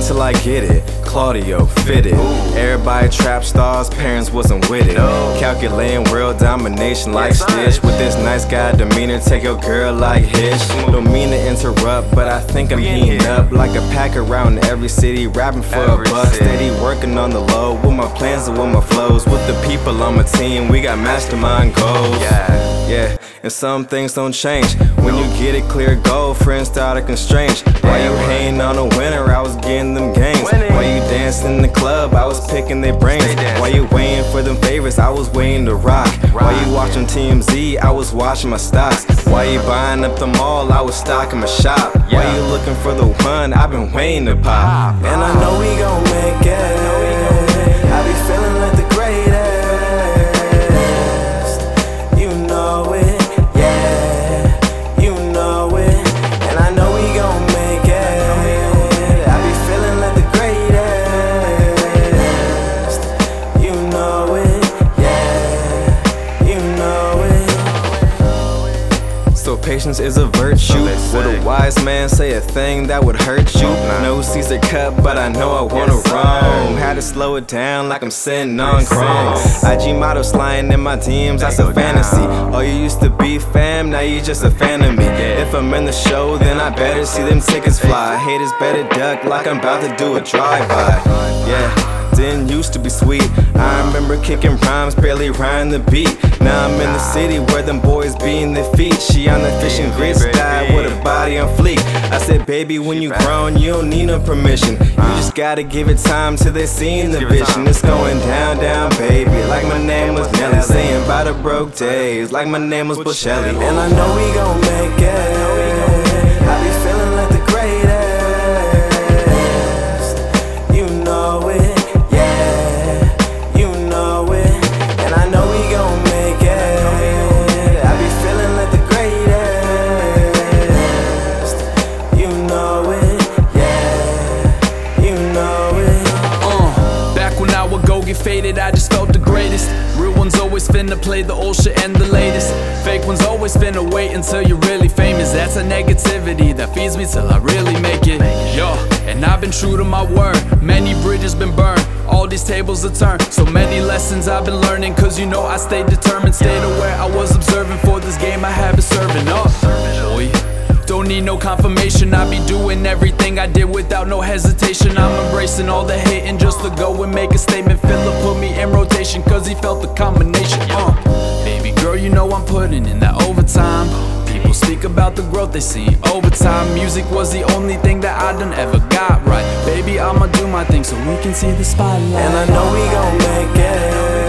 till I get it. Claudio, fitted. Everybody trap stars, parents wasn't with it. Calculating world domination like Stitch. With this nice guy demeanor, take your girl like Hitch. Don't mean to interrupt, but I think I'm heating up. Like a pack around every city, rapping for a buck. Steady working on the low, with my plans and with my flows. With the people on my team, we got mastermind goals. Yeah. Yeah, and some things don't change. When you get it clear goal, friends start to constrain. While you hating on a winner, I was getting them gains. While you dancing in the club, I was picking their brains. While you waiting for them favors, I was waiting to rock. While you watching TMZ, I was watching my stocks. While you buying up the mall, I was stocking my shop. While you looking for the one, I've been waiting to pop. And I know we gon' make it. Patience is a virtue. Would a wise man say a thing that would hurt you? No Caesar cut, but I know I wanna Yes, roam. Had to slow it down like I'm sitting on chrome. IG model sliding in my DMs, that's a fantasy. Oh, you used to be fam, now you just a fan of me. If I'm in the show, then I better see them tickets fly. Haters better duck like I'm about to do a drive-by. Yeah. Didn't used to be sweet. I remember kicking rhymes, barely rhyme the beat. Now I'm in the city where them boys beating their feet. She on the fishing grits, died with a body on fleek. I said, baby, when you grown, you don't need no permission. You just gotta give it time till they seen the vision. It's going down, down, baby. Like my name was Nelly, saying about the broke days. Like my name was Bushelli. And I know we gon' make it. Get faded, I just felt the greatest. Real ones always finna play the old shit and the latest. Fake ones always finna wait until you're really famous. That's a negativity that feeds me till I really make it. Yo, and I've been true to my word. Many bridges been burned. All these tables are turned. So many lessons I've been learning. Cause you know I stayed determined, stayed aware. I was observing for this game I have been serving up. Need no confirmation, I be doing everything I did without no hesitation. I'm embracing all the hating just to go and make a statement. Philip put me in rotation cause he felt the combination. Uh, baby girl, you know I'm putting in that overtime. People speak about the growth they see over time. Music was the only thing that I done ever got right. Baby, I'ma do my thing so we can see the spotlight. And I know we gon' make it.